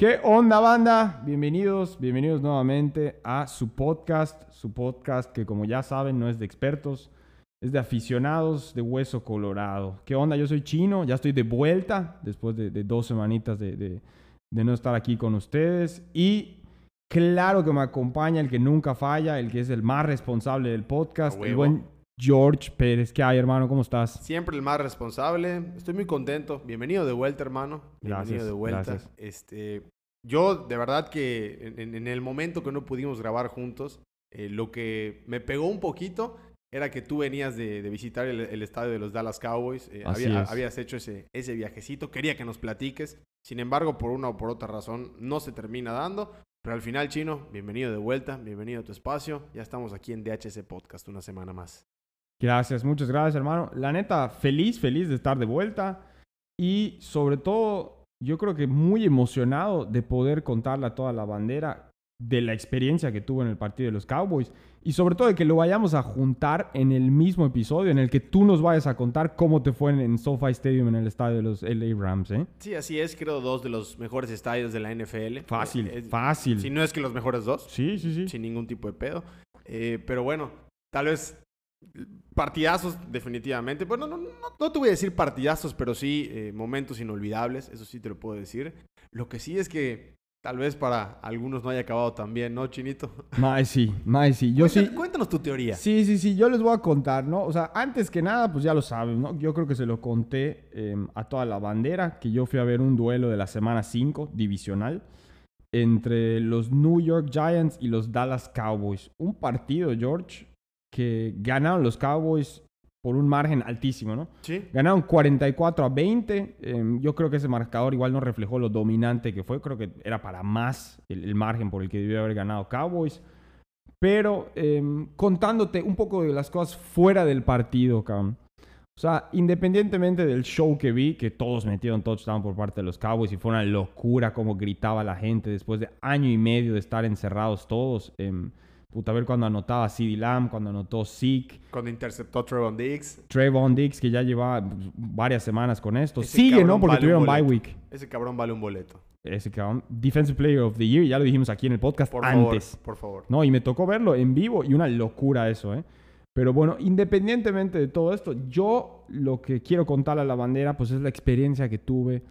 ¿Qué onda, banda? Bienvenidos, bienvenidos nuevamente a su podcast, su podcast que como ya saben no es de expertos, es de aficionados de hueso colorado. ¿Qué onda? Yo soy chino, ya estoy de vuelta después de, dos semanitas de, no estar aquí con ustedes y claro que me acompaña el que nunca falla, el que es el más responsable del podcast, el buen George Pérez. ¿Qué hay, hermano? ¿Cómo estás? Siempre el más responsable. Estoy muy contento. Bienvenido de vuelta, hermano. Bienvenido de vuelta. Este, yo, de verdad que en, el momento que no pudimos grabar juntos, eh, lo que me pegó un poquito era que tú venías de, visitar el, estadio de los Dallas Cowboys. Eh, habías hecho ese, ese viajecito. Quería que nos platiques. Sin embargo, por una o por otra razón, no se termina dando. Pero al final, Chino, bienvenido de vuelta, bienvenido a tu espacio. Ya estamos aquí en DHC Podcast una semana más. Gracias, muchas gracias, hermano. La neta, feliz, feliz de estar de vuelta. Y sobre todo, yo creo que muy emocionado de poder contarle a toda la bandera de la experiencia que tuvo en el partido de los Cowboys. Y sobre todo de que lo vayamos a juntar en el mismo episodio en el que tú nos vayas a contar cómo te fue en, SoFi Stadium en el estadio de los LA Rams, ¿eh? Sí, así es. Creo dos de los mejores estadios de la NFL. Fácil, eh, fácil. Si no es que los mejores dos. Sí, sí, sí. Sin ningún tipo de pedo. Eh, pero bueno, tal vez Partidazos, definitivamente. Bueno, no, no, no, te voy a decir partidazos, pero sí eh, momentos inolvidables, eso sí te lo puedo decir. Lo que sí es que tal vez para algunos no haya acabado tan bien, ¿no, Chinito? Más sí, más sí. Yo sí. Cuéntanos tu teoría. Sí, sí, sí, yo les voy a contar, ¿no? O sea, antes que nada, pues ya lo saben, ¿no? Yo creo que se lo conté em, a toda la bandera, que yo fui a ver un duelo de la semana 5, divisional, entre los New York Giants y los Dallas Cowboys. Un partido, George, que ganaron los Cowboys por un margen altísimo, ¿no? Sí. Ganaron 44 a 20. Em, yo creo que ese marcador igual no reflejó lo dominante que fue. Creo que era para más el, margen por el que debió haber ganado Cowboys. Pero em, contándote un poco de las cosas fuera del partido, cabrón. O sea, independientemente del show que vi, que todos metieron touchdown por parte de los Cowboys y fue una locura como gritaba la gente después de año y medio de estar encerrados todos. Eh, Puta, a ver cuando anotaba CD Lamb, cuando anotó Zeke. Cuando interceptó Trevon Diggs. Trevon Diggs, que ya lleva varias semanas con esto. Sigue, ¿no? Porque tuvieron bye week. Ese cabrón vale un boleto. Ese cabrón. Defensive Player of the Year, ya lo dijimos aquí en el podcast por antes. Favor, por favor. No, y me tocó verlo en vivo y una locura eso, ¿eh? Pero bueno, independientemente de todo esto, yo lo que quiero contarle a la bandera, pues es la experiencia que tuve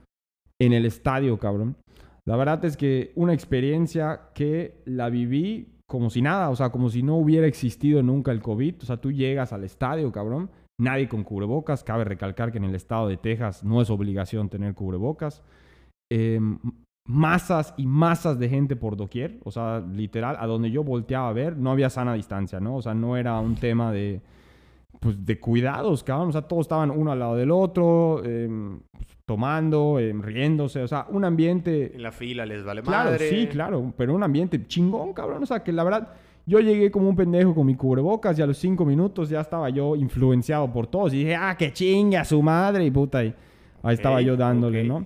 en el estadio, cabrón. La verdad es que una experiencia que la viví como si nada, o sea, como si no hubiera existido nunca el COVID. O sea, tú llegas al estadio, cabrón, nadie con cubrebocas. Cabe recalcar que en el estado de Texas no es obligación tener cubrebocas. Em, masas y masas de gente por doquier. O sea, literal, a donde yo volteaba a ver, no había sana distancia, ¿no? O sea, no era un tema de, pues, de cuidados, cabrón. O sea, todos estaban uno al lado del otro. Eh, tomando, eh, riéndose, o sea, un ambiente... En la fila les vale claro, Sí, claro, pero un ambiente chingón, cabrón, o sea, que la verdad, yo llegué como un pendejo con mi cubrebocas y a los cinco minutos ya estaba yo influenciado por todos y dije, ah, qué chinga su madre y puta, y ahí estaba yo dándole, ¿no?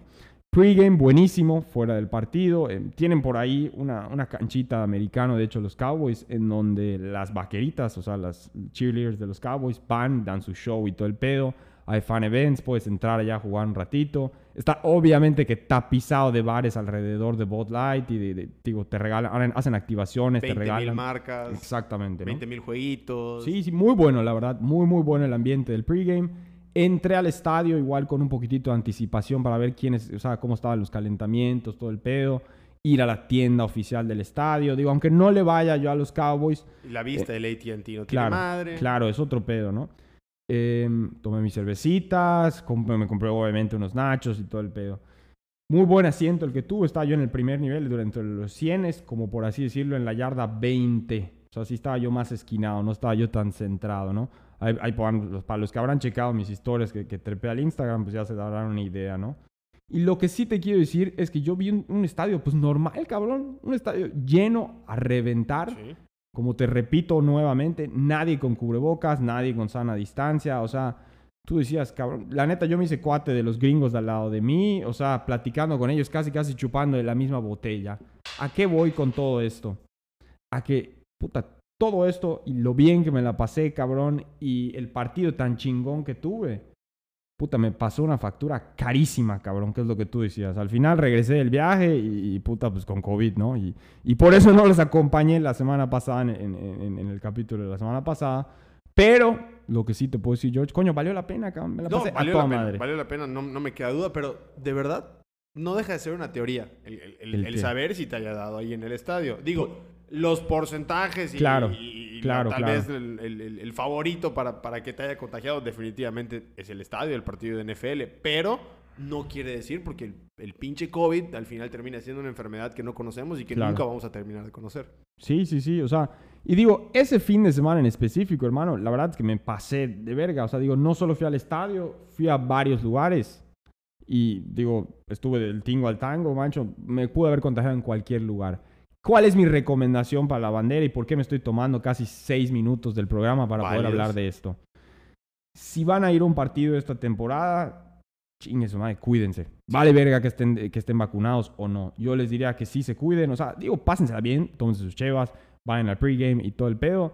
Pre-game buenísimo, fuera del partido. Eh, tienen por ahí una, una canchita americana, de hecho, los Cowboys, en donde las vaqueritas, o sea, las cheerleaders de los Cowboys, van, dan su show y todo el pedo hay fan events, puedes entrar allá a jugar un ratito. Está obviamente que tapizado de bares alrededor de Bot Light y de, digo, te regalan, hacen activaciones, te regalan. mil marcas. Exactamente. 20 mil jueguitos. Sí, sí, muy bueno, la verdad. Muy, muy bueno el ambiente del pregame. Entré al estadio igual con un poquitito de anticipación para ver quiénes, o sea, cómo estaban los calentamientos, todo el pedo. Ir a la tienda oficial del estadio. Digo, aunque no le vaya yo a los Cowboys. La vista del ATT no tiene claro, madre. Claro, es otro pedo, ¿no? Em, tomé mis cervecitas, me compré obviamente unos nachos y todo el pedo. Muy buen asiento el que tuve, estaba yo en el primer nivel durante los 100, como por así decirlo, en la yarda 20. O sea, sí estaba yo más esquinado, no estaba yo tan centrado, ¿no? Ahí, para los que habrán checado mis historias que, que trepé al Instagram, pues ya se darán una idea, ¿no? Y lo que sí te quiero decir es que yo vi un, estadio, pues normal, cabrón. Un estadio lleno a reventar. Sí. Como te repito nuevamente, nadie con cubrebocas, nadie con sana distancia, o sea, tú decías, cabrón, la neta yo me hice cuate de los gringos de al lado de mí, o sea, platicando con ellos, casi casi chupando de la misma botella. ¿A qué voy con todo esto? A que, puta, todo esto y lo bien que me la pasé, cabrón, y el partido tan chingón que tuve. puta, me pasó una factura carísima, cabrón, que es lo que tú decías. Al final regresé del viaje y, puta, pues con COVID, ¿no? Y, y, por eso no los acompañé la semana pasada, en, en, el capítulo de la semana pasada. Pero lo que sí te puedo decir, George, coño, valió la pena, cabrón. Me la pasé valió la pena, Valió la pena, no, no, me queda duda, pero de verdad no deja de ser una teoría el, el, saber si te haya dado ahí en el estadio. Digo, los porcentajes y, claro, claro, tal vez el, favorito para, para que te haya contagiado definitivamente es el estadio, el partido de NFL, pero no quiere decir porque el, pinche COVID al final termina siendo una enfermedad que no conocemos y que nunca vamos a terminar de conocer. Sí, sí, sí, o sea, y digo, ese fin de semana en específico, hermano, la verdad es que me pasé de verga, o sea, digo, no solo fui al estadio, fui a varios lugares y digo, estuve del tingo al tango, mancho, me pude haber contagiado en cualquier lugar. ¿Cuál es mi recomendación para la bandera y por qué me estoy tomando casi seis minutos del programa para poder hablar de esto? Si van a ir a un partido esta temporada, chingue su madre, cuídense. Vale verga que estén, que estén vacunados o no. Yo les diría que sí se cuiden. O sea, digo, pásensela bien, tómense sus chevas, vayan al pregame y todo el pedo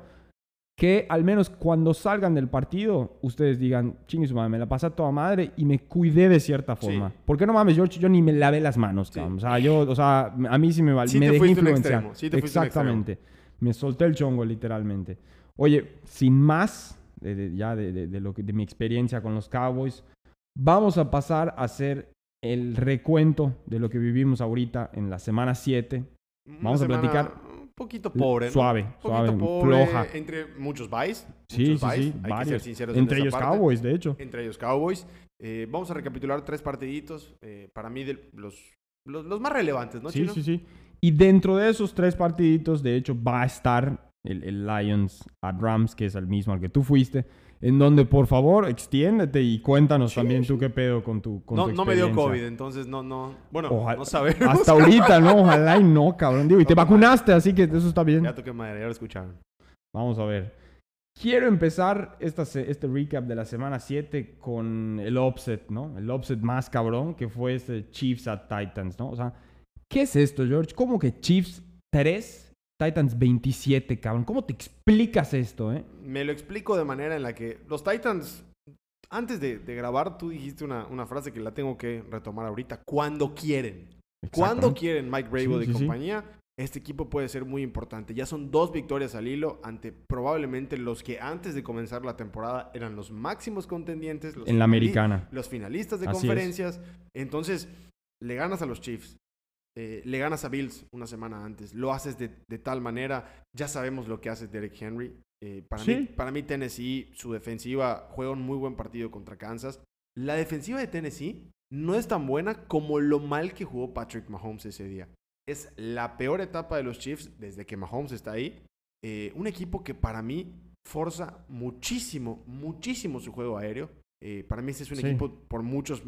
que al menos cuando salgan del partido, ustedes digan, chingue su madre, me la pasé a toda madre y me cuidé de cierta forma. ¿Por qué no mames, George? Yo ni me lavé las manos, O sea, yo, o sea, a mí sí me valió. me dejé influenciar. Exactamente. Me solté el chongo, literalmente. Oye, sin más, ya de, lo que, de mi experiencia con los Cowboys, vamos a pasar a hacer el recuento de lo que vivimos ahorita en la semana 7. Vamos a platicar poquito pobre. Suave, suave, floja. Entre muchos buys. Sí, sí, sí, Hay que ser sinceros Entre ellos Cowboys, de hecho. Entre ellos Cowboys. Eh, vamos a recapitular tres partiditos. Eh, para mí, de los, los, más relevantes, ¿no, Sí, sí, sí. Y dentro de esos tres partiditos, de hecho, va a estar el, el Lions at Rams, que es el mismo al que tú fuiste en donde por favor extiéndete y cuéntanos también tú qué pedo con tu con No, no me dio COVID, entonces no, no, bueno, no sabemos. Hasta ahorita, ¿no? Ojalá y no, cabrón. Digo, y te vacunaste, así que eso está bien. Ya toqué madre, ya lo escucharon. Vamos a ver. Quiero empezar esta, este recap de la semana 7 con el offset, ¿no? El offset más cabrón, que fue este Chiefs at Titans, ¿no? O sea, ¿qué es esto, George? ¿Cómo que Chiefs 3 Titans 27, cabrón. ¿Cómo te explicas esto, eh? Me lo explico de manera en la que los Titans, antes de, grabar, tú dijiste una, una, frase que la tengo que retomar ahorita. Cuando quieren. Cuando quieren Mike Bravo de compañía, este equipo puede ser muy importante. Ya son dos victorias al hilo ante probablemente los que antes de comenzar la temporada eran los máximos contendientes. en la americana. Los finalistas de conferencias. Entonces, le ganas a los Chiefs. Eh, le ganas a Bills una semana antes, lo haces de, tal manera, ya sabemos lo que hace Derek Henry. Eh, para, mí, para mí, Tennessee, su defensiva juega un muy buen partido contra Kansas. La defensiva de Tennessee no es tan buena como lo mal que jugó Patrick Mahomes ese día. Es la peor etapa de los Chiefs desde que Mahomes está ahí. Eh, un equipo que para mí forza muchísimo, muchísimo su juego aéreo. para mí ese es un equipo por muchos,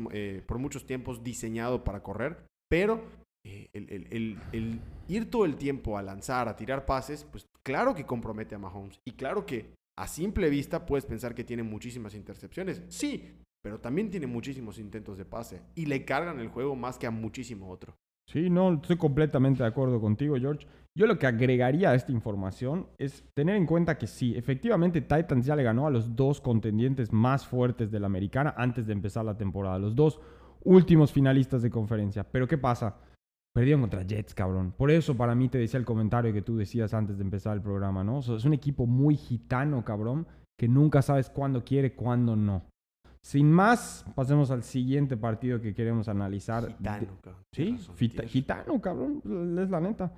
por muchos tiempos diseñado para correr, pero eh, el, ir todo el tiempo a lanzar, a tirar pases, pues claro que compromete a Mahomes. Y claro que a simple vista puedes pensar que tiene muchísimas intercepciones. Sí, pero también tiene muchísimos intentos de pase. Y le cargan el juego más que a muchísimo otro. Sí, no, estoy completamente de acuerdo contigo, George. Yo lo que agregaría a esta información es tener en cuenta que sí, efectivamente Titans ya le ganó a los dos contendientes más fuertes de la americana antes de empezar la temporada, los dos últimos finalistas de conferencia. Pero ¿qué pasa? Perdieron contra Jets, cabrón. Por eso para mí te decía el comentario que tú decías antes de empezar el programa, ¿no? es un equipo muy gitano, cabrón, que nunca sabes cuándo quiere, cuándo no. Sin más, pasemos al siguiente partido que queremos analizar. Gitano, cabrón. Sí, gitano, cabrón, es la neta.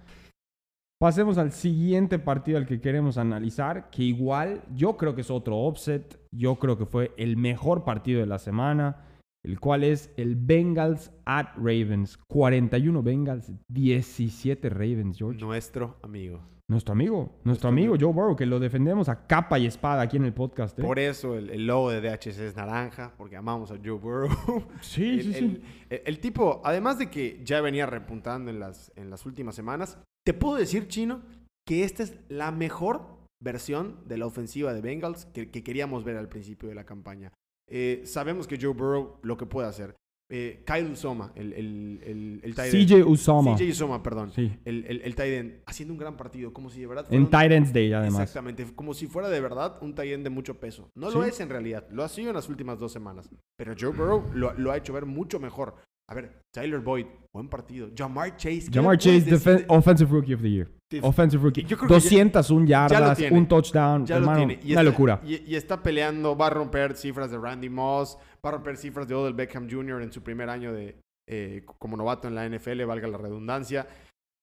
Pasemos al siguiente partido al que queremos analizar, que igual yo creo que es otro offset. Yo creo que fue el mejor partido de la semana el cual es el Bengals at Ravens. 41 Bengals, 17 Ravens, George. Nuestro amigo. Nuestro amigo, nuestro, amigo, Joe Burrow, que lo defendemos a capa y espada aquí en el podcast. ¿eh? Por eso el, logo de DHS es naranja, porque amamos a Joe Burrow. Sí, sí, sí. El, tipo, además de que ya venía repuntando en las, en las últimas semanas, te puedo decir, Chino, que esta es la mejor versión de la ofensiva de Bengals que, que queríamos ver al principio de la campaña. Eh, sabemos que Joe Burrow lo que puede hacer. eh, Kyle Usoma, el, el, el, CJ Usoma. CJ Usoma, perdón. Sí. El, el, el haciendo un gran partido, como si de verdad En Titans Day, además. Exactamente, como si fuera de verdad un tight de mucho peso. No lo es en realidad, lo ha sido en las últimas dos semanas. Pero Joe Burrow lo, lo ha hecho ver mucho mejor. A ver, Tyler Boyd, buen partido. Jamar Chase. Jamar Chase, Offensive Rookie of the Year. Offensive Rookie. 201 yardas, un touchdown. Ya hermano, Y una locura. Y, está peleando, va a romper cifras de Randy Moss, va a romper cifras de Odell Beckham Jr. en su primer año de, eh, como novato en la NFL, valga la redundancia.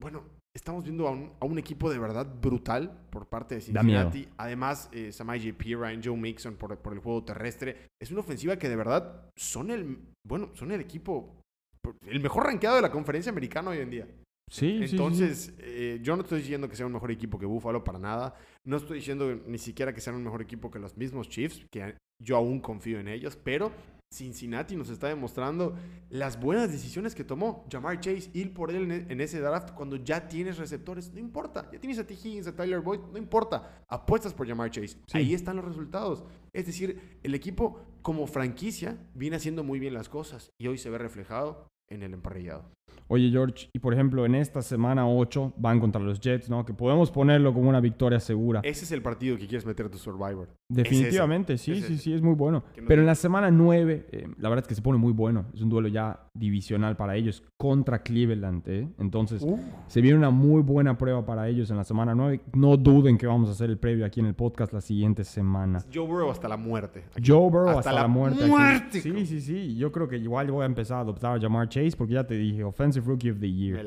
Bueno, estamos viendo a un, equipo de verdad brutal por parte de Cincinnati. Además, eh, Samaj. Ryan, Joe Mixon por, por el juego terrestre. Es una ofensiva que de verdad son el, bueno, son el equipo el mejor rankeado de la conferencia americana hoy en día. Sí, Entonces, eh, yo no estoy diciendo que sea un mejor equipo que Buffalo para nada. No estoy diciendo ni siquiera que sean un mejor equipo que los mismos Chiefs, que yo aún confío en ellos, pero Cincinnati nos está demostrando las buenas decisiones que tomó Jamar Chase, ir por él en ese draft cuando ya tienes receptores, no importa, ya tienes a T. Higgins, a Tyler Boyd, no importa, apuestas por Jamar Chase, ahí están los resultados. Es decir, el equipo como franquicia viene haciendo muy bien las cosas y hoy se ve reflejado en el emparrillado. Oye, George, y por ejemplo, en esta semana 8 van contra los Jets, ¿no? Que podemos ponerlo como una victoria segura. Ese es el partido que quieres meter a tu Survivor. Definitivamente, sí, sí, sí, es muy bueno. Pero en la semana 9, eh, la verdad es que se pone muy bueno. Es un duelo ya divisional para ellos contra Cleveland, ¿eh? Entonces, se viene una muy buena prueba para ellos en la semana 9. No duden que vamos a hacer el previo aquí en el podcast la siguiente semana. Joe Burrow hasta la muerte. Joe Burrow hasta, la, muerte. Sí, sí, sí. Yo creo que igual voy a empezar a adoptar a Jamar Chase porque ya te dije, Offensive Rookie of the Year.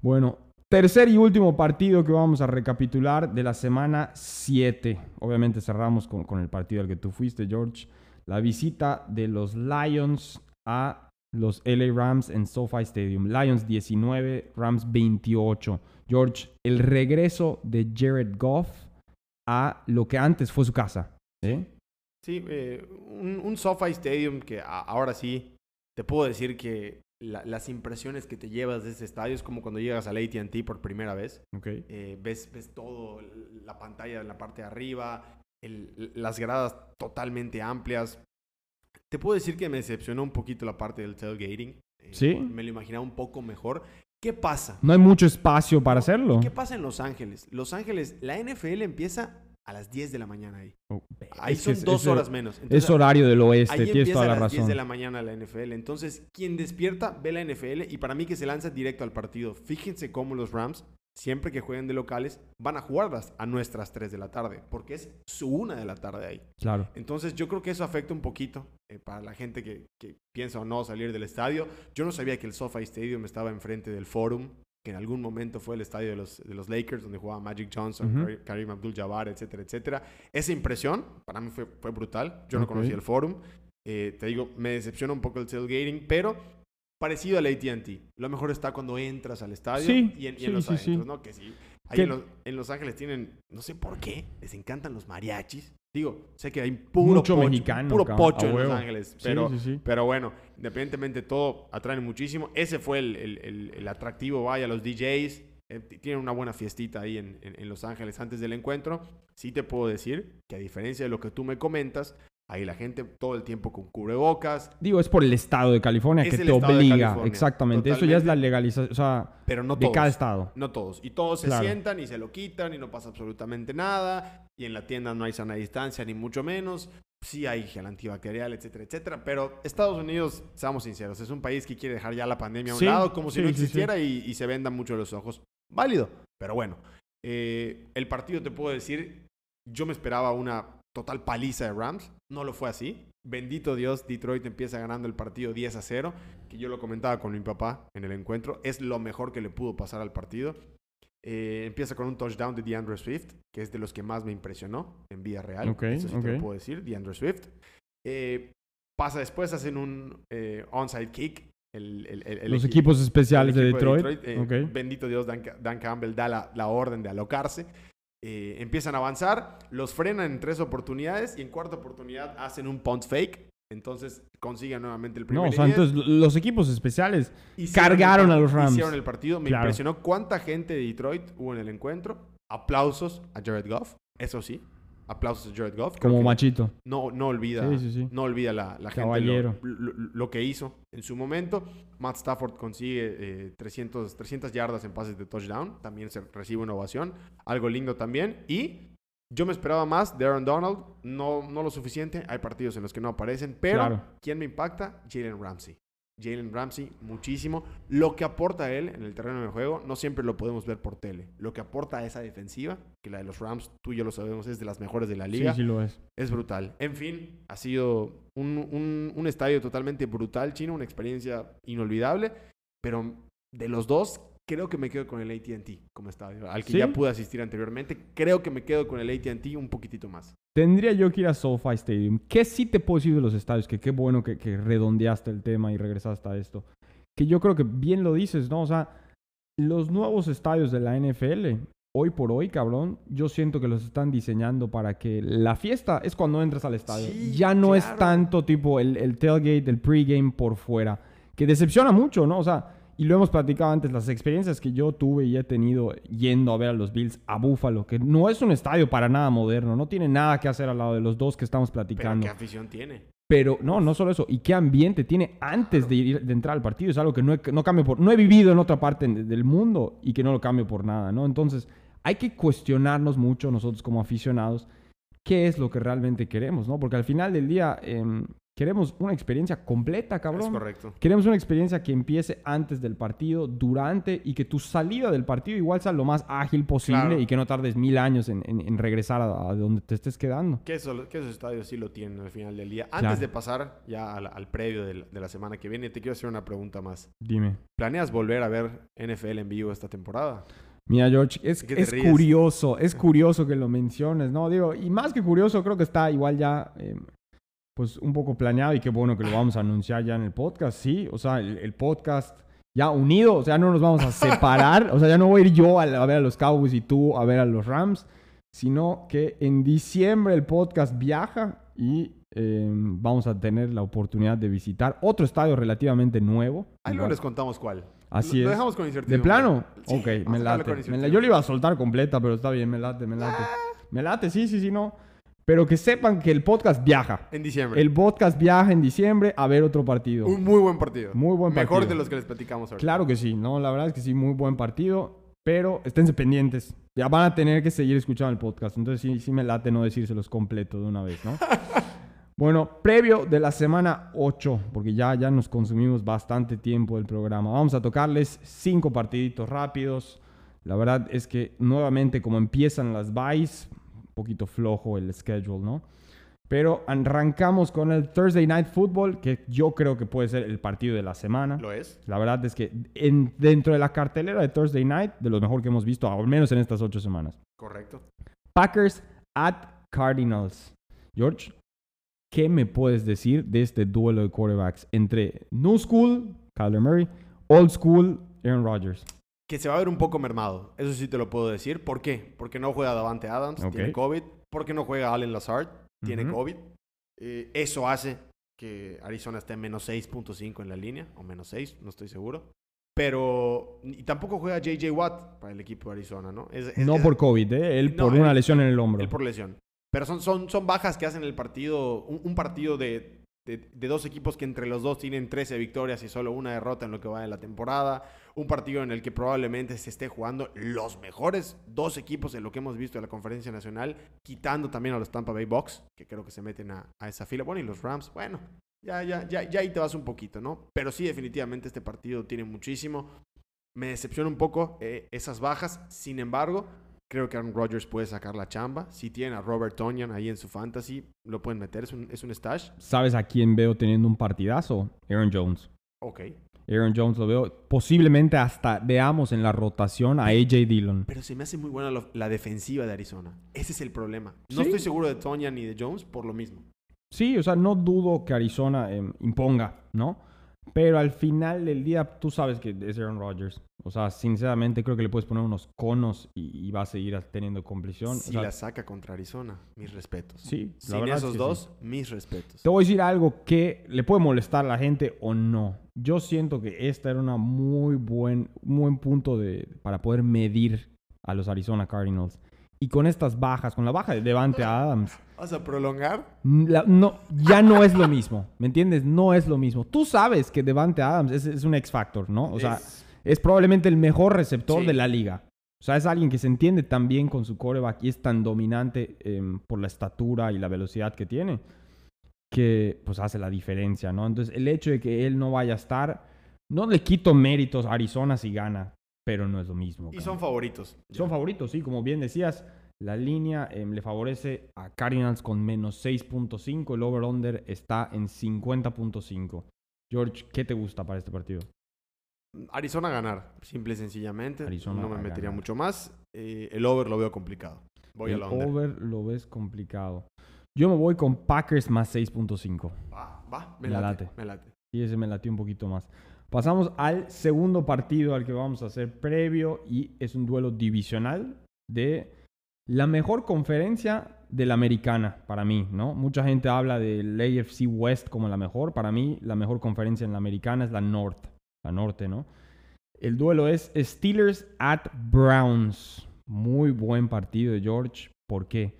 Bueno, tercer y último partido que vamos a recapitular de la semana 7. Obviamente cerramos con, con el partido al que tú fuiste, George. La visita de los Lions a los LA Rams en SoFi Stadium. Lions 19, Rams 28. George, el regreso de Jared Goff a lo que antes fue su casa. Sí, eh, un, un, SoFi Stadium que ahora sí te puedo decir que las impresiones que te llevas de ese estadio es como cuando llegas al ATT por primera vez. Okay. Eh, ves, ves todo, la pantalla en la parte de arriba, las gradas totalmente amplias. Te puedo decir que me decepcionó un poquito la parte del tailgating. Eh, sí. Me lo imaginaba un poco mejor. ¿Qué pasa? No hay mucho espacio para hacerlo. ¿Qué pasa en Los Ángeles? Los Ángeles, la NFL empieza a las 10 de la mañana ahí. Oh, ahí son dos horas menos. es horario del oeste, tienes toda la razón. a las 10 de la mañana la NFL. Entonces, quien despierta ve la NFL y para mí que se lanza directo al partido. Fíjense cómo los Rams, siempre que jueguen de locales, van a jugarlas a nuestras 3 de la tarde, porque es su una de la tarde ahí. Claro. Entonces, yo creo que eso afecta un poquito eh, para la gente que, que, piensa o no salir del estadio. Yo no sabía que el SoFi Stadium estaba enfrente del Forum que en algún momento fue el estadio de los, de los Lakers, donde jugaba Magic Johnson, Karim Abdul-Jabbar, etcétera, etcétera. Esa impresión para mí fue, fue brutal. Yo no conocía el forum. Eh, te digo, me decepciona un poco el tailgating, pero parecido al AT&T. Lo mejor está cuando entras al estadio y, en, los adentros, ¿no? Que sí. Ahí en los, en los, Ángeles tienen, no sé por qué, les encantan los mariachis. Digo, sé que hay puro Mucho pocho, mexicano, puro pocho en Los Ángeles, pero, pero bueno, independientemente todo atrae muchísimo. Ese fue el, el, el, atractivo, vaya, los DJs. Eh, tienen una buena fiestita ahí en, en, Los Ángeles antes del encuentro. Sí te puedo decir que a diferencia de lo que tú me comentas, Ahí la gente todo el tiempo con cubrebocas. Digo, es por el estado de California que te obliga. Exactamente. Eso ya es la legalización. O sea, Pero no de cada estado. No todos. Y todos se sientan y se lo quitan y no pasa absolutamente nada. Y en la tienda no hay sana distancia, ni mucho menos. Sí hay gel antibacterial, etcétera, etcétera. Pero Estados Unidos, seamos sinceros, es un país que quiere dejar ya la pandemia a un lado como si no existiera y, se vendan mucho los ojos. Válido. Pero bueno, eh, el partido te puedo decir, yo me esperaba una total paliza de Rams. No lo fue así. Bendito Dios, Detroit empieza ganando el partido 10 a 0, que yo lo comentaba con mi papá en el encuentro. Es lo mejor que le pudo pasar al partido. Eh, empieza con un touchdown de DeAndre Swift, que es de los que más me impresionó en vía real. Eso sí te lo puedo decir, DeAndre Swift. Eh, pasa después, hacen un eh, onside kick. los equipos especiales de Detroit. Bendito Dios, Dan, Campbell da la, la orden de alocarse. Eh, empiezan a avanzar, los frenan en tres oportunidades y en cuarta oportunidad hacen un punt fake. Entonces consiguen nuevamente el primer. No, o sea, entonces los equipos especiales cargaron a los Rams. Hicieron el partido. Me impresionó cuánta gente de Detroit hubo en el encuentro. Aplausos a Jared Goff, eso sí. Aplausos a Jared Goff. Como machito. No, no olvida, No olvida la, la gente lo, que hizo en su momento. Matt Stafford consigue 300, eh, 300 yardas en pases de touchdown. También se recibe una ovación. Algo lindo también. Y yo me esperaba más de Aaron Donald. No, no lo suficiente. Hay partidos en los que no aparecen. Pero, ¿quién me impacta? Jalen Ramsey. Jalen Ramsey muchísimo. Lo que aporta él en el terreno de juego no siempre lo podemos ver por tele. Lo que aporta a esa defensiva, que la de los Rams, tú y yo lo sabemos, es de las mejores de la liga. Sí, sí lo es. Es brutal. En fin, ha sido un, un estadio totalmente brutal, Chino, una experiencia inolvidable. Pero de los dos, creo que me quedo con el ATT como estadio, al que ya pude asistir anteriormente. Creo que me quedo con el ATT un poquitito más. Tendría yo que ir a SoFi Stadium. ¿Qué sí te puedo decir de los estadios? Que qué bueno que, redondeaste el tema y regresaste a esto. Que yo creo que bien lo dices, ¿no? O sea, los nuevos estadios de la NFL, hoy por hoy, cabrón, yo siento que los están diseñando para que la fiesta es cuando entras al estadio. ya no es tanto tipo el, el tailgate, el pregame por fuera. Que decepciona mucho, ¿no? O sea, y lo hemos platicado antes, las experiencias que yo tuve y he tenido yendo a ver a los Bills a Buffalo, que no es un estadio para nada moderno, no tiene nada que hacer al lado de los dos que estamos platicando. Pero ¿Qué afición tiene? Pero no, no solo eso, y qué ambiente tiene antes de, ir, de entrar al partido, es algo que no, he, no cambio por, no he vivido en otra parte del mundo y que no lo cambio por nada, ¿no? Entonces, hay que cuestionarnos mucho nosotros como aficionados qué es lo que realmente queremos, ¿no? Porque al final del día, eh, Queremos una experiencia completa, cabrón. Es correcto. Queremos una experiencia que empiece antes del partido, durante y que tu salida del partido igual sea lo más ágil posible y que no tardes mil años en, regresar a, donde te estés quedando. Que, eso, que esos estadios sí lo tienen al final del día. Antes de pasar ya al, previo de la, semana que viene, te quiero hacer una pregunta más. Dime. ¿Planeas volver a ver NFL en vivo esta temporada? Mira, George, es, es curioso, es curioso que lo menciones, ¿no? Digo, y más que curioso, creo que está igual ya em, pues un poco planeado y qué bueno que lo vamos a anunciar ya en el podcast, sí, o sea, el, podcast ya unido, o sea, no nos vamos a separar, o sea, ya no voy a ir yo a, ver a los Cowboys y tú a ver a los Rams, sino que en diciembre el podcast viaja y em, vamos a tener la oportunidad de visitar otro estadio relativamente nuevo. Ahí no les contamos cuál. Así lo, es. dejamos con incertidumbre. ¿De plano? ok, me late. yo le iba a soltar completa, pero está bien, me late, me late. Ah. Me late, sí, sí, sí, no. Pero que sepan que el podcast viaja. En diciembre. El podcast viaja en diciembre a ver otro partido. Un muy buen partido. Muy buen partido. Mejor de los que les platicamos ahora. Claro que sí, ¿no? La verdad es que sí, muy buen partido. Pero esténse pendientes. Ya van a tener que seguir escuchando el podcast. Entonces sí, sí me late no decírselos completo de una vez, ¿no? bueno, previo de la semana 8, porque ya, ya nos consumimos bastante tiempo del programa. Vamos a tocarles cinco partiditos rápidos. La verdad es que nuevamente como empiezan las buys, poquito flojo el schedule, ¿no? Pero arrancamos con el Thursday Night Football, que yo creo que puede ser el partido de la semana. Lo es. La verdad es que en, dentro de la cartelera de Thursday Night, de lo mejor que hemos visto, al menos en estas ocho semanas. Correcto. Packers at Cardinals. George, ¿qué me puedes decir de este duelo de quarterbacks entre New School, Kyler Murray, Old School, Aaron Rodgers? Que se va a ver un poco mermado. Eso sí te lo puedo decir. ¿Por qué? Porque no juega Davante Adams, tiene COVID. Porque no juega Allen Lazard, tiene COVID. Eh, eso hace que Arizona esté en menos 6.5 en la línea, o menos 6, no estoy seguro. Pero y tampoco juega JJ Watt para el equipo de Arizona, ¿no? no por COVID, ¿eh? él por una lesión en el hombro. Él por lesión. Pero son, son, son bajas que hacen el partido, un partido de de, dos equipos que entre los dos tienen 13 victorias y solo una derrota en lo que va de la temporada. Un partido en el que probablemente se esté jugando los mejores dos equipos en lo que hemos visto de la Conferencia Nacional, quitando también a los Tampa Bay Bucks, que creo que se meten a, esa fila. Bueno, y los Rams, bueno, ya, ya, ya, ya ahí te vas un poquito, ¿no? Pero sí, definitivamente este partido tiene muchísimo. Me decepciona un poco eh, esas bajas. Sin embargo, Creo que Aaron Rodgers puede sacar la chamba. Si tiene a Robert Tonyan ahí en su fantasy, lo pueden meter. Es un, es un stash. ¿Sabes a quién veo teniendo un partidazo? Aaron Jones. Ok. Aaron Jones lo veo. Posiblemente hasta veamos en la rotación a AJ Dillon. Pero se me hace muy buena la defensiva de Arizona. Ese es el problema. No estoy seguro de Tonyan ni de Jones por lo mismo. Sí, o sea, no dudo que Arizona em, imponga, ¿no? Pero al final del día, tú sabes que es Aaron Rodgers. O sea, sinceramente creo que le puedes poner unos conos y, va a seguir teniendo compleción. Si la saca contra Arizona, mis respetos. Sí, la Sin esos dos, mis respetos. Te voy a decir algo que le puede molestar a la gente o no. Yo siento que esta era una muy buen, buen punto de, para poder medir a los Arizona Cardinals. Y con estas bajas, con la baja de Devante Adams. ¿Vas a prolongar? no, ya no es lo mismo. ¿Me entiendes? No es lo mismo. Tú sabes que Devante Adams es, un X-Factor, ¿no? O sea, es, probablemente el mejor receptor de la liga. O sea, es alguien que se entiende tan bien con su coreback y es tan dominante em, por la estatura y la velocidad que tiene que pues hace la diferencia, ¿no? Entonces, el hecho de que él no vaya a estar, no le quito méritos a Arizona si gana, pero no es lo mismo. Y son favoritos. Son favoritos, sí, como bien decías, la línea em, le favorece a Cardinals con menos 6.5, el over-under está en 50.5. George, ¿qué te gusta para este partido? Arizona ganar, simple y sencillamente. no me metería mucho más. Eh, el over lo veo complicado. Voy el over lo ves complicado. Yo me voy con Packers más 6.5. Va, va, me, late, Me late. Y ese me late un poquito más. Pasamos al segundo partido al que vamos a hacer previo y es un duelo divisional de la mejor conferencia de la americana para mí, ¿no? Mucha gente habla del AFC West como la mejor. Para mí, la mejor conferencia en la americana es la North, la norte, ¿no? El duelo es Steelers at Browns. Muy buen partido de George. ¿Por qué?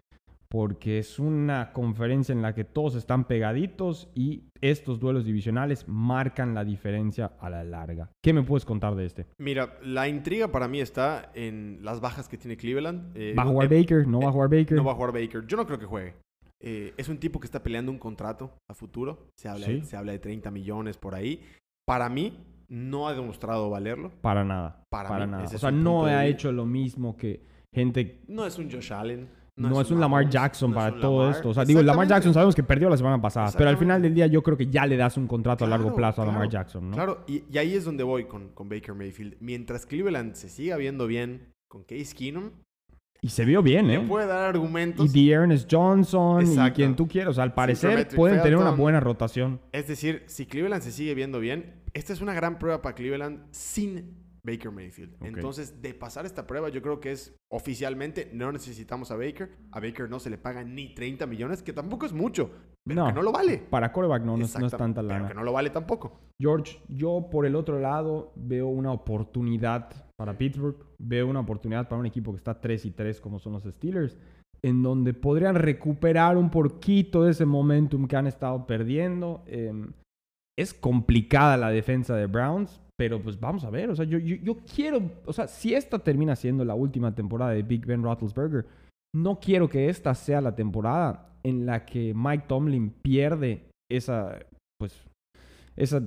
porque es una conferencia en la que todos están pegaditos y estos duelos divisionales marcan la diferencia a la larga. ¿Qué me puedes contar de este? Mira, la intriga para mí está en las bajas que tiene Cleveland. Eh, ¿Va a jugar Baker? ¿No va a jugar Baker? No va a jugar Baker. Yo no creo que juegue. Eh, es un tipo que está peleando un contrato a futuro. Se habla, se habla de 30 millones por ahí. Para mí, no ha demostrado valerlo. Para nada. Para, nada. O sea, no ha hecho lo mismo que gente... No es un Josh Allen. No, es, un Lamar Jackson para todo esto. O sea, digo, Lamar Jackson sabemos que perdió la semana pasada, pero al final del día yo creo que ya le das un contrato a largo plazo a Lamar Jackson, ¿no? Claro, y, ahí es donde voy con, con, Baker Mayfield. Mientras Cleveland se siga viendo bien con Case Keenum. Y se vio bien, ¿eh? puede dar argumentos. Y Ernest Johnson y quien tú quieras. O sea, al parecer pueden tener una buena rotación. Es decir, si Cleveland se sigue viendo bien, esta es una gran prueba para Cleveland sin Baker Mayfield. Entonces, de pasar esta prueba, yo creo que es oficialmente no necesitamos a Baker. A Baker no se le paga ni 30 millones, que tampoco es mucho, pero no, que no lo vale. Para coreback no, no, es tanta lana. Pero que no lo vale tampoco. George, yo por el otro lado veo una oportunidad para Pittsburgh, veo una oportunidad para un equipo que está 3 y 3 como son los Steelers, en donde podrían recuperar un poquito de ese momentum que han estado perdiendo. Em, es complicada la defensa de Browns, pero pues vamos a ver, o sea, yo, yo, quiero, o sea, si esta termina siendo la última temporada de Big Ben Roethlisberger, no quiero que esta sea la temporada en la que Mike Tomlin pierde esa, pues, esa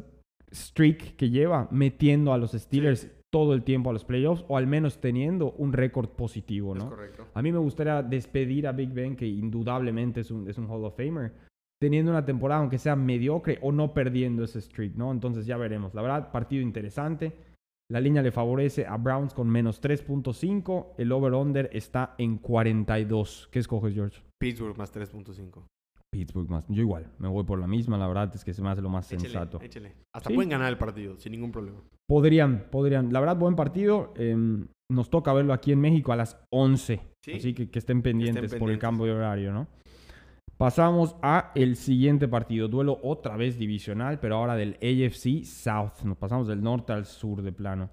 streak que lleva metiendo a los Steelers todo el tiempo a los playoffs o al menos teniendo un récord positivo, ¿no? correcto. A mí me gustaría despedir a Big Ben, que indudablemente es un, es un Hall of Famer, teniendo una temporada, aunque sea mediocre, o no perdiendo ese streak, ¿no? Entonces ya veremos. La verdad, partido interesante. La línea le favorece a Browns con menos 3.5. El over-under está en 42. ¿Qué escoges, George? Pittsburgh más 3.5. Pittsburgh más. Yo igual, me voy por la misma. La verdad es que se me hace lo más sensato. Échale. Hasta pueden ganar el partido sin ningún problema. Podrían, podrían. La verdad, buen partido. Em, nos toca verlo aquí en México a las 11. Así que, que estén pendientes por el cambio de horario, ¿no? Pasamos a el siguiente partido, duelo otra vez divisional, pero ahora del AFC South. Nos pasamos del norte al sur de plano.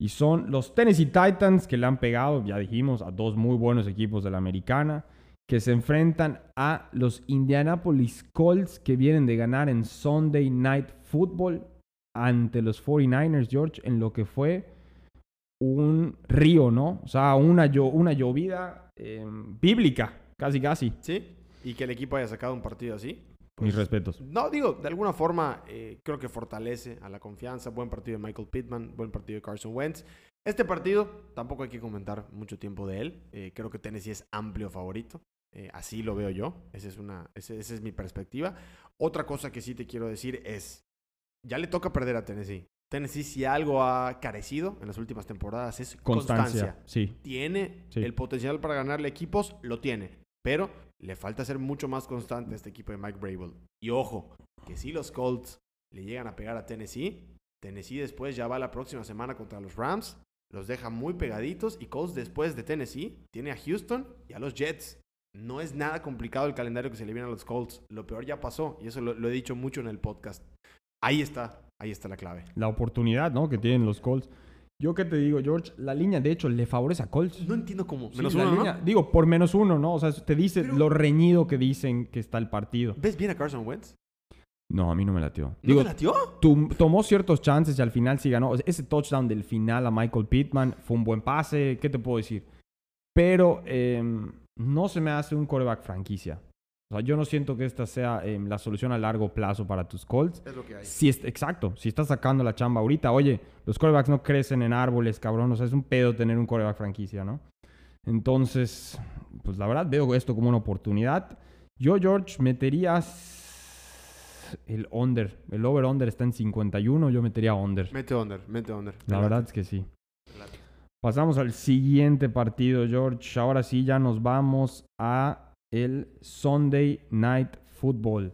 Y son los Tennessee Titans que le han pegado, ya dijimos, a dos muy buenos equipos de la americana, que se enfrentan a los Indianapolis Colts que vienen de ganar en Sunday Night Football ante los 49ers, George, en lo que fue un río, ¿no? O sea, una, una llovida em, bíblica, casi, casi. Sí y que el equipo haya sacado un partido así. Mis pues, respetos. No, digo, de alguna forma eh, creo que fortalece a la confianza. Buen partido de Michael Pittman, buen partido de Carson Wentz. Este partido tampoco hay que comentar mucho tiempo de él. Eh, creo que Tennessee es amplio favorito. Eh, así lo veo yo. Esa es, una, esa es mi perspectiva. Otra cosa que sí te quiero decir es, ya le toca perder a Tennessee. Tennessee si algo ha carecido en las últimas temporadas es constancia. Sí. Tiene el potencial para ganarle equipos, lo tiene. Pero le falta ser mucho más constante a este equipo de Mike Brable. Y ojo, que si los Colts le llegan a pegar a Tennessee, Tennessee después ya va la próxima semana contra los Rams, los deja muy pegaditos y Colts después de Tennessee tiene a Houston y a los Jets. No es nada complicado el calendario que se le viene a los Colts. Lo peor ya pasó y eso lo, lo he dicho mucho en el podcast. Ahí está, ahí está la clave. La oportunidad, ¿no? Que tienen los Colts. Yo qué te digo, George, la línea de hecho le favorece a Colts. No entiendo cómo. Menos uno, ¿no? Digo, por menos uno, ¿no? O sea, te dice lo reñido que dicen que está el partido. ¿Ves bien a Carson Wentz? No, a mí no me latió. ¿No te latió? tomó ciertos chances y al final sí ganó. ese touchdown del final a Michael Pittman fue un buen pase. ¿Qué te puedo decir? Pero em, no se me hace un coreback franquicia. O sea, yo no siento que esta sea em, la solución a largo plazo para tus Colts. Es lo que hay. Si es, exacto. Si estás sacando la chamba ahorita, oye, los corebacks no crecen en árboles, cabrón. O sea, es un pedo tener un coreback franquicia, ¿no? Entonces, pues la verdad veo esto como una oportunidad. Yo, George, meterías el under. El over-under está en 51. Yo metería under. Mete under, mete under. La verdad es que sí. Pasamos al siguiente partido, George. Ahora sí, ya nos vamos a el Sunday Night Football.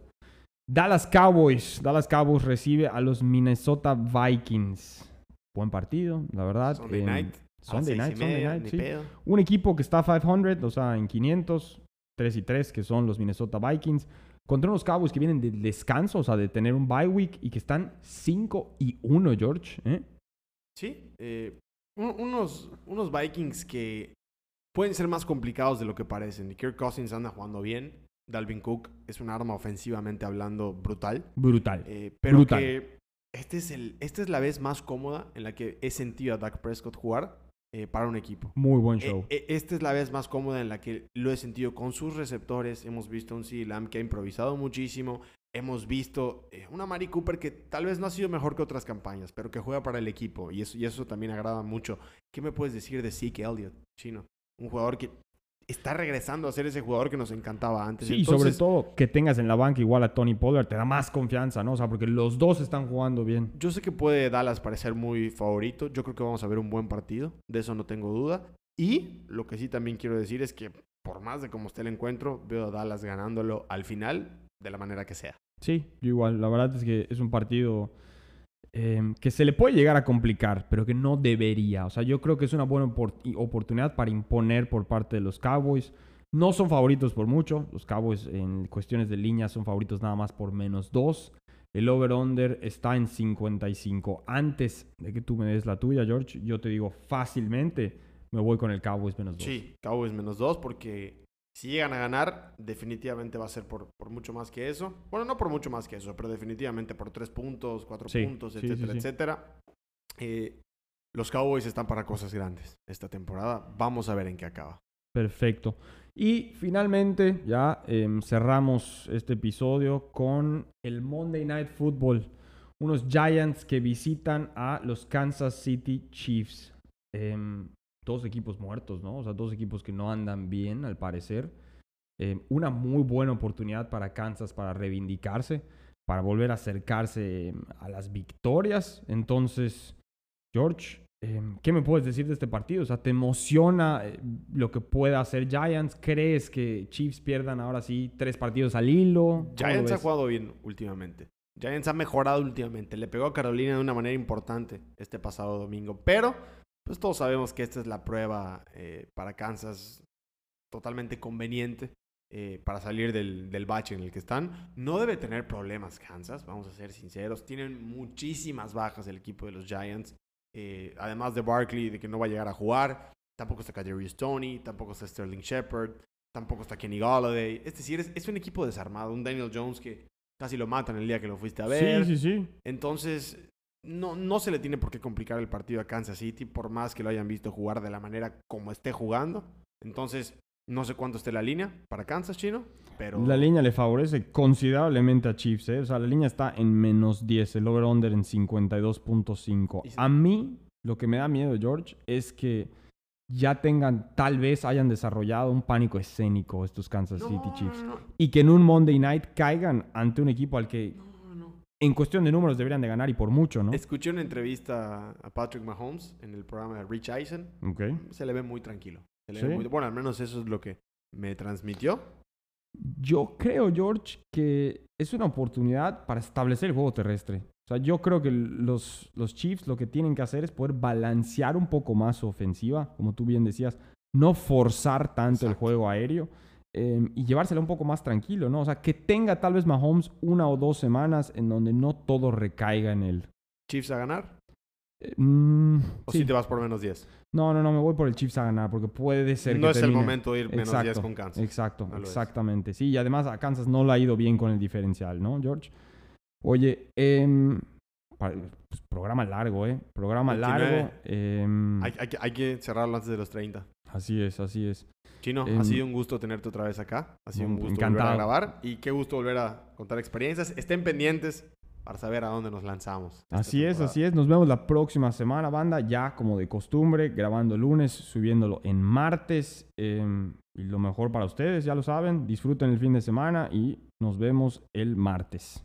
Dallas Cowboys. Dallas Cowboys recibe a los Minnesota Vikings. Buen partido, la verdad. Sunday Night. Sunday Night, Sunday Night, sí. Un equipo que está 500, o sea, en 500, 3 y 3, que son los Minnesota Vikings contra unos Cowboys que vienen de descanso, o sea, de tener un bye week y que están 5 y 1, George. ¿eh? Sí, eh, unos, unos Vikings que pueden ser más complicados de lo que parecen. Kirk Cousins anda jugando bien. Dalvin Cook es un arma ofensivamente hablando brutal. Brutal. Eh, pero que este es el, esta es la vez más cómoda en la que he sentido a Dak Prescott jugar eh, para un equipo. Muy buen show. Eh, eh, esta es la vez más cómoda en la que lo he sentido con sus receptores. Hemos visto un C. Lamb que ha improvisado muchísimo. Hemos visto una Mari Cooper que tal vez no ha sido mejor que otras campañas, pero que juega para el equipo y eso, y eso también agrada mucho. ¿Qué me puedes decir de Zeke Elliott, chino? Un jugador que está regresando a ser ese jugador que nos encantaba antes. Sí, y sobre todo que tengas en la banca igual a Tony Pollard, te da más confianza, ¿no? O sea, porque los dos están jugando bien. Yo sé que puede Dallas parecer muy favorito. Yo creo que vamos a ver un buen partido. De eso no tengo duda. Y lo que sí también quiero decir es que por más de cómo esté el encuentro, veo a Dallas ganándolo al final de la manera que sea. Sí, yo igual. La verdad es que es un partido Em, que se le puede llegar a complicar, pero que no debería. O sea, yo creo que es una buena oportunidad para imponer por parte de los Cowboys. No son favoritos por mucho. Los Cowboys en cuestiones de línea son favoritos nada más por menos 2. El over-under está en 55. Antes de que tú me des la tuya, George, yo te digo fácilmente me voy con el Cowboys menos 2. Sí, Cowboys menos 2 porque si llegan a ganar, definitivamente va a ser por, por, mucho más que eso. Bueno, no por mucho más que eso, pero definitivamente por tres puntos, cuatro puntos, etcétera, etcétera. Eh, los Cowboys están para cosas grandes esta temporada. Vamos a ver en qué acaba. Perfecto. Y finalmente ya em, cerramos este episodio con el Monday Night Football. Unos Giants que visitan a los Kansas City Chiefs. Em, dos equipos muertos, ¿no? O sea, dos equipos que no andan bien, al parecer. Eh, una muy buena oportunidad para Kansas para reivindicarse, para volver a acercarse em, a las victorias. Entonces, George, em, ¿qué me puedes decir de este partido? O sea, ¿te emociona eh, lo que pueda hacer Giants? ¿Crees que Chiefs pierdan ahora sí tres partidos al hilo? Giants ha jugado bien últimamente. Giants ha mejorado últimamente. Le pegó a Carolina de una manera importante este pasado domingo. Pero pues todos sabemos que esta es la prueba eh, para Kansas totalmente conveniente eh, para salir del, del, bache en el que están. No debe tener problemas Kansas, vamos a ser sinceros. Tienen muchísimas bajas el equipo de los Giants. Eh, además de Barkley, de que no va a llegar a jugar. Tampoco está Kadarius Stoney, tampoco está Sterling Shepard, tampoco está Kenny Galladay. Es decir, es, es, un equipo desarmado. Un Daniel Jones que casi lo matan el día que lo fuiste a ver. Sí, sí, sí. Entonces, no, no se le tiene por qué complicar el partido a Kansas City, por más que lo hayan visto jugar de la manera como esté jugando. Entonces, no sé cuánto esté la línea para Kansas, Chino, pero... La línea le favorece considerablemente a Chiefs, ¿eh? O sea, la línea está en menos 10, el over-under en 52.5. A mí, lo que me da miedo, George, es que ya tengan, tal vez hayan desarrollado un pánico escénico estos Kansas City Chiefs. y que en un Monday Night caigan ante un equipo al que en cuestión de números deberían de ganar y por mucho, ¿no? Escuché una entrevista a Patrick Mahomes en el programa de Rich Eisen. Se le ve muy tranquilo. Bueno, al menos eso es lo que me transmitió. Yo creo, George, que es una oportunidad para establecer el juego terrestre. O sea, yo creo que los, los Chiefs lo que tienen que hacer es poder balancear un poco más su ofensiva, como tú bien decías, no forzar tanto el juego aéreo Em, y llevársela un poco más tranquilo, ¿no? O sea, que tenga tal vez Mahomes una o dos semanas en donde no todo recaiga en él. ¿Chiefs a ganar? Mm, ¿O si te vas por menos 10? No, no, no, me voy por el Chiefs a ganar porque puede ser no es el momento de ir menos 10 con Kansas. Exacto, exactamente. Sí, y además a Kansas no le ha ido bien con el diferencial, ¿no, George? Oye, eh, pues, programa largo, ¿eh? Programa largo. Em, hay, hay, que cerrarlo antes de los 30. Así es, así es. Chino, ha em, sido un gusto tenerte otra vez acá. Ha sido un gusto volver a grabar y qué gusto volver a contar experiencias. Estén pendientes para saber a dónde nos lanzamos. Así es, así es. Nos vemos la próxima semana, banda, ya como de costumbre, grabando el lunes, subiéndolo en martes. Em, y lo mejor para ustedes, ya lo saben, disfruten el fin de semana y nos vemos el martes.